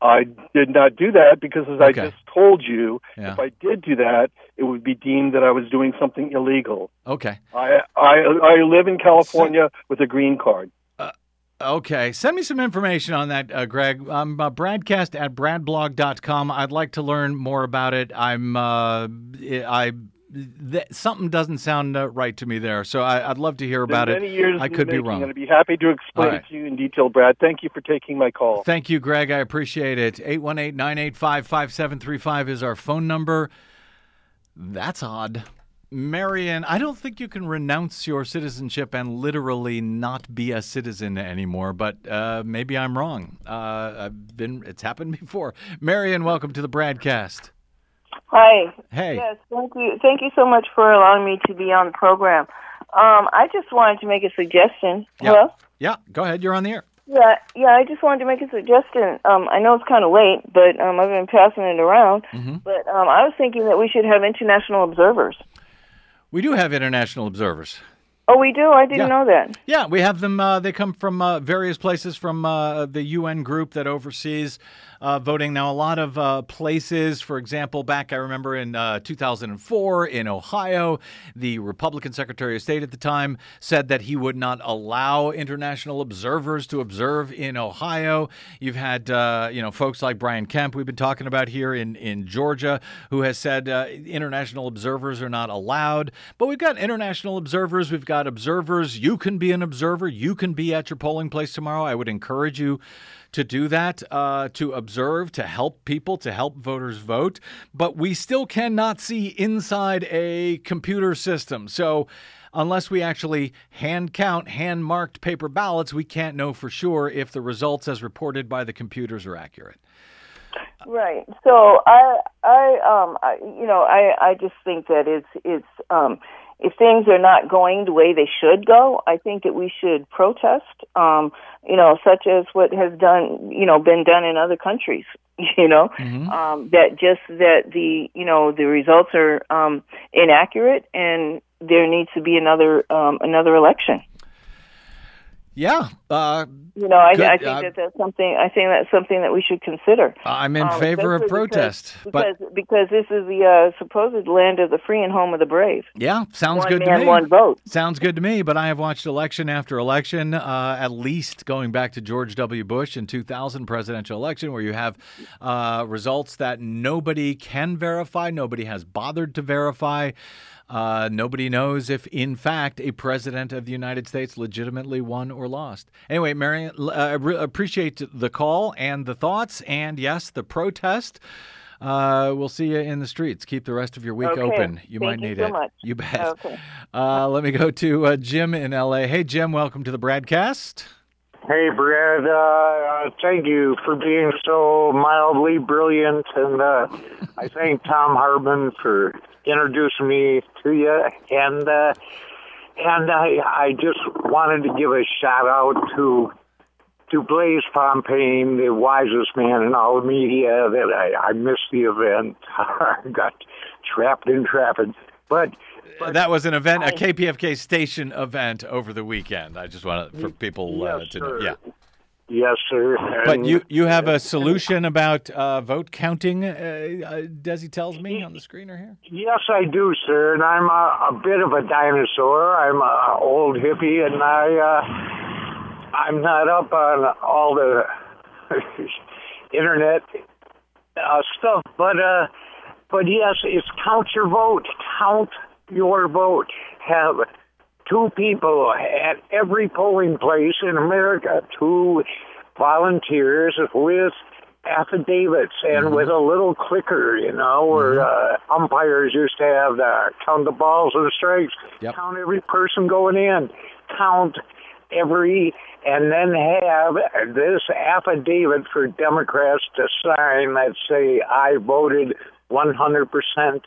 I did not do that because, as Okay. I just told you, Yeah. if I did do that, it would be deemed that I was doing something illegal. Okay. I I, I live in California with a green card. Okay. Send me some information on that, uh, Greg. I'm uh, bradcast at bradblog.com. I'd like to learn more about it. I'm, uh, I, th- something doesn't sound uh, right to me there. So I, I'd love to hear about it. I could be wrong. I'd be happy to explain right. it to you in detail, Brad. Thank you for taking my call. Thank you, Greg. I appreciate it. 818 985 5735 is our phone number. That's odd. Marion, I don't think you can renounce your citizenship and literally not be a citizen anymore, but uh, maybe I'm wrong. Uh, I've been, it's happened before. Marion, welcome to the BradCast. Hi. Hey. Yes, thank you. Thank you so much for allowing me to be on the program. Um, I just wanted to make a suggestion. Yeah. Hello? Yeah, go ahead. You're on the air. Yeah, yeah, I just wanted to make a suggestion. Um, I know it's kind of late, but um, I've been passing it around. Mm-hmm. But um, I was thinking that we should have international observers. We do have international observers. Oh, we do? I didn't Yeah. know that. Yeah, we have them. Uh, they come from uh, various places from uh, the UN group that oversees uh, voting. Now, a lot of uh, places, for example, back I remember in uh, 2004 in Ohio, the Republican Secretary of State at the time said that he would not allow international observers to observe in Ohio. You've had, uh, you know, folks like Brian Kemp, we've been talking about here in, in Georgia, who has said uh, international observers are not allowed. But we've got international observers. We've got observers. You can be an observer. You can be at your polling place tomorrow. I would encourage you to do that, uh, to observe, to help people, to help voters vote. But we still cannot see inside a computer system. So unless we actually hand count hand marked paper ballots, we can't know for sure if the results as reported by the computers are accurate. Right. So I, I, um, I, you know, I, I just think that it's, it's, um, if things are not going the way they should go, I think that we should protest. Um, you know, such as what has done, you know, been done in other countries. You know, um, that just that the, you know, the results are um, inaccurate, and there needs to be another um, another election. Yeah, uh, You know, I, Good. I think Uh, that that's something. I think that's something that we should consider. I'm in Um, favor of because- protest. because but because this is the uh, supposed land of the free and home of the brave. yeah, sounds one good man, to me. one vote. Sounds good to me, but I have watched election after election, uh, at least going back to George W. Bush in 2000 presidential election, where you have uh, results that nobody can verify, nobody has bothered to verify. Uh, nobody knows if, in fact, a president of the United States legitimately won or lost. Anyway, Marion, uh, I re- appreciate the call and the thoughts, and yes, the protest. Uh, we'll see you in the streets. Keep the rest of your week Okay. open. You Thank might you need so it. much. You bet. Okay. Uh, let me go to uh, Jim in LA. Hey, Jim, welcome to the BradCast. Hey, Brad. Uh, uh, thank you for being so mildly brilliant, and uh, I thank Tom Harbin for introducing me to you. And uh, and I I just wanted to give a shout out to to Blaise Fontaine, the wisest man in all the media. That I, I missed the event. I got trapped in traffic, but. that was an event, a KPFK station event over the weekend. I just wanted for people uh, Yes, to know. Yeah. Yes, sir. But you, you have a solution about uh, vote counting, uh, uh, Desi tells me on the screener here? Yes, I do, sir, and I'm a, a bit of a dinosaur. I'm a old hippie, and I uh, I'm not up on all the internet uh, stuff, but uh, but yes, it's count your vote. Count your vote. Have two people at every polling place in America, two volunteers with affidavits and with a little clicker, you know, where uh, umpires used to have the count the balls and strikes, Yep. count every person going in, count every, and then have this affidavit for Democrats to sign that say I voted 100%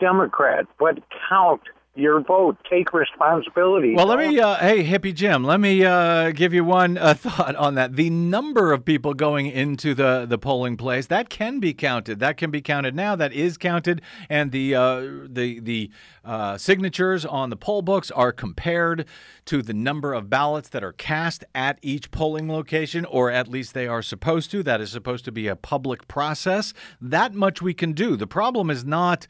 Democrat, but count your vote. Take responsibility. Well, let me, uh, hey, Hippie Jim, let me uh, give you one uh, thought on that. The number of people going into the, the polling place, that can be counted. That can be counted now. That is counted. And the, uh, the, the uh, signatures on the poll books are compared to the number of ballots that are cast at each polling location, or at least they are supposed to. That is supposed to be a public process. That much we can do. The problem is not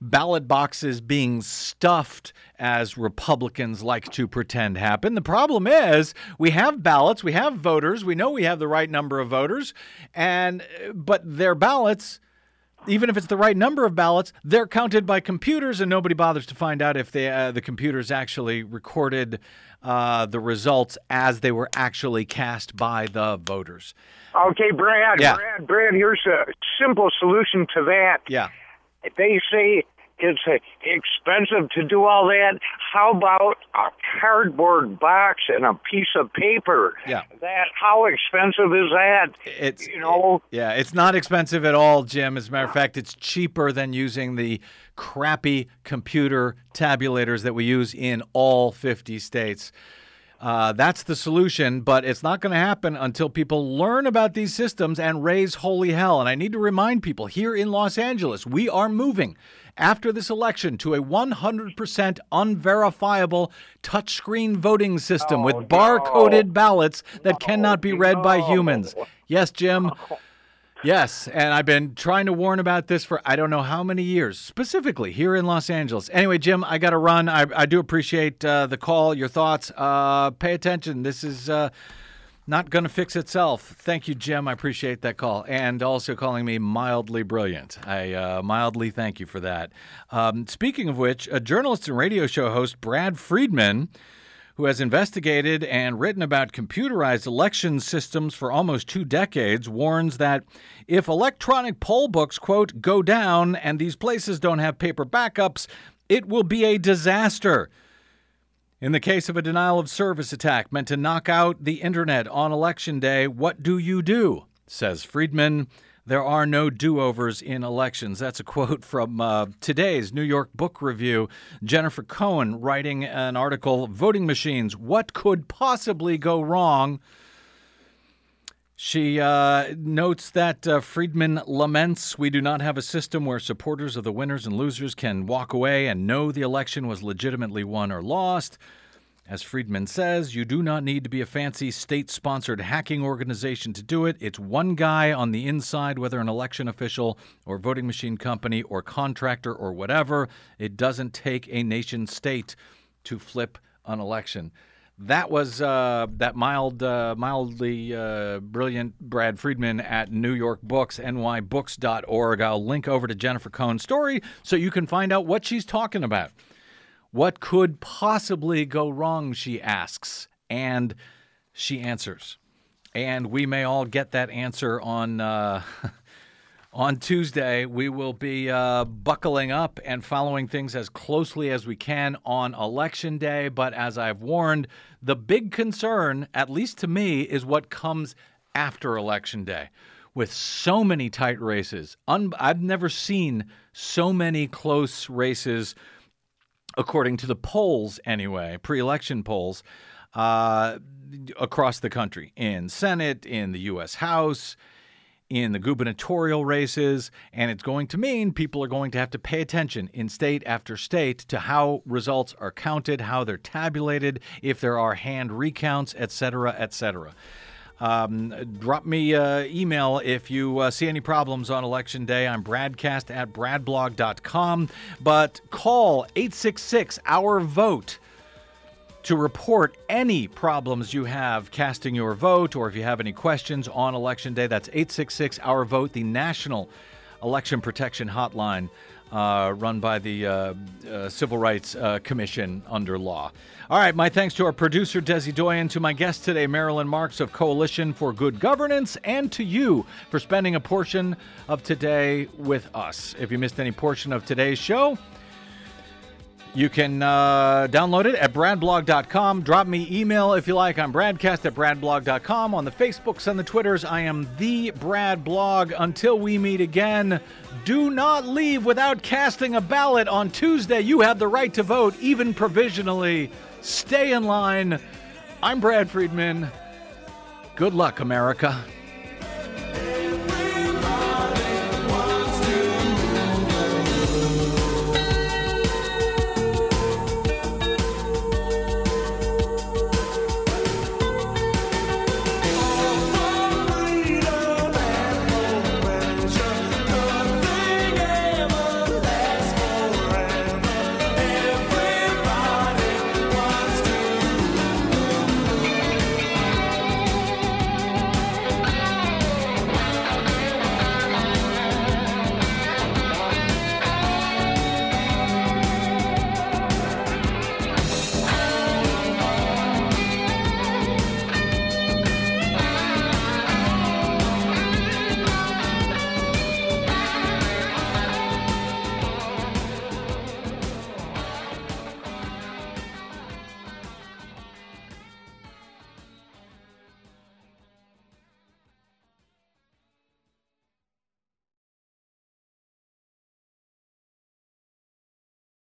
ballot boxes being stuffed as Republicans like to pretend happen. The problem is we have ballots, we have voters, we know we have the right number of voters, and but their ballots even if it's the right number of ballots, they're counted by computers, and nobody bothers to find out if they, uh, the computers actually recorded uh, the results as they were actually cast by the voters. Okay, Brad, Yeah. Brad, Brad, here's a simple solution to that. Yeah. They say it's uh, expensive to do all that. How about a cardboard box and a piece of paper? Yeah. That how expensive is that? It's you know, Yeah, it's not expensive at all, Jim. As a matter of fact, it's cheaper than using the crappy computer tabulators that we use in all 50 states. Uh, that's the solution, but it's not going to happen until people learn about these systems and raise holy hell. And I need to remind people here in Los Angeles, we are moving after this election to a 100% unverifiable touchscreen voting system with barcoded ballots that cannot be read by humans. Yes, Jim. Yes, and I've been trying to warn about this for I don't know how many years, specifically here in Los Angeles. Anyway, Jim, I got to run. I, I do appreciate uh, the call, your thoughts. Uh, pay attention. This is uh, not going to fix itself. Thank you, Jim. I appreciate that call. And also calling me mildly brilliant. I uh, mildly thank you for that. Um, speaking of which, a journalist and radio show host, Brad Friedman, who has investigated and written about computerized election systems for almost two decades, warns that if electronic poll books, quote, go down and these places don't have paper backups, it will be a disaster. In the case of a denial of service attack meant to knock out the internet on election day, what do you do? Says Friedman. There are no do overs in elections. That's a quote from uh, today's New York Book Review. Jennifer Cohn writing an article Voting Machines What Could Possibly Go Wrong? She uh, notes that uh, Friedman laments we do not have a system where supporters of the winners and losers can walk away and know the election was legitimately won or lost. As Friedman says, you do not need to be a fancy state sponsored hacking organization to do it. It's one guy on the inside, whether an election official or voting machine company or contractor or whatever. It doesn't take a nation state to flip an election. That was uh, that mild, uh, mildly uh, brilliant Brad Friedman at New York Books, nybooks.org. I'll link over to Jennifer Cohn's story so you can find out what she's talking about. What could possibly go wrong, she asks, and she answers. And we may all get that answer on uh, on Tuesday. We will be uh, buckling up and following things as closely as we can on election day. But as I've warned, the big concern, at least to me, is what comes after election day. With so many tight races, Un- I've never seen so many close races according to the polls anyway, pre-election polls uh, across the country in Senate, in the U.S. House, in the gubernatorial races, and it's going to mean people are going to have to pay attention in state after state to how results are counted, how they're tabulated, if there are hand recounts, et cetera, et cetera. Um, drop me uh, email if you uh, see any problems on election day. I'm bradcast at bradblog.com. But call 866 Our Vote to report any problems you have casting your vote or if you have any questions on election day. That's 866 Our Vote, the National Election Protection Hotline. Uh, run by the uh, uh, Civil Rights uh, Commission under law. All right, my thanks to our producer, Desi Doyen, to my guest today, Marilyn Marks of Coalition for Good Governance, and to you for spending a portion of today with us. If you missed any portion of today's show, You can uh, download it at bradblog.com. Drop me email if you like. I'm bradcast at bradblog.com. On the Facebooks and the Twitters, I am the Brad Blog. Until we meet again, do not leave without casting a ballot on Tuesday. You have the right to vote, even provisionally. Stay in line. I'm Brad Friedman. Good luck, America.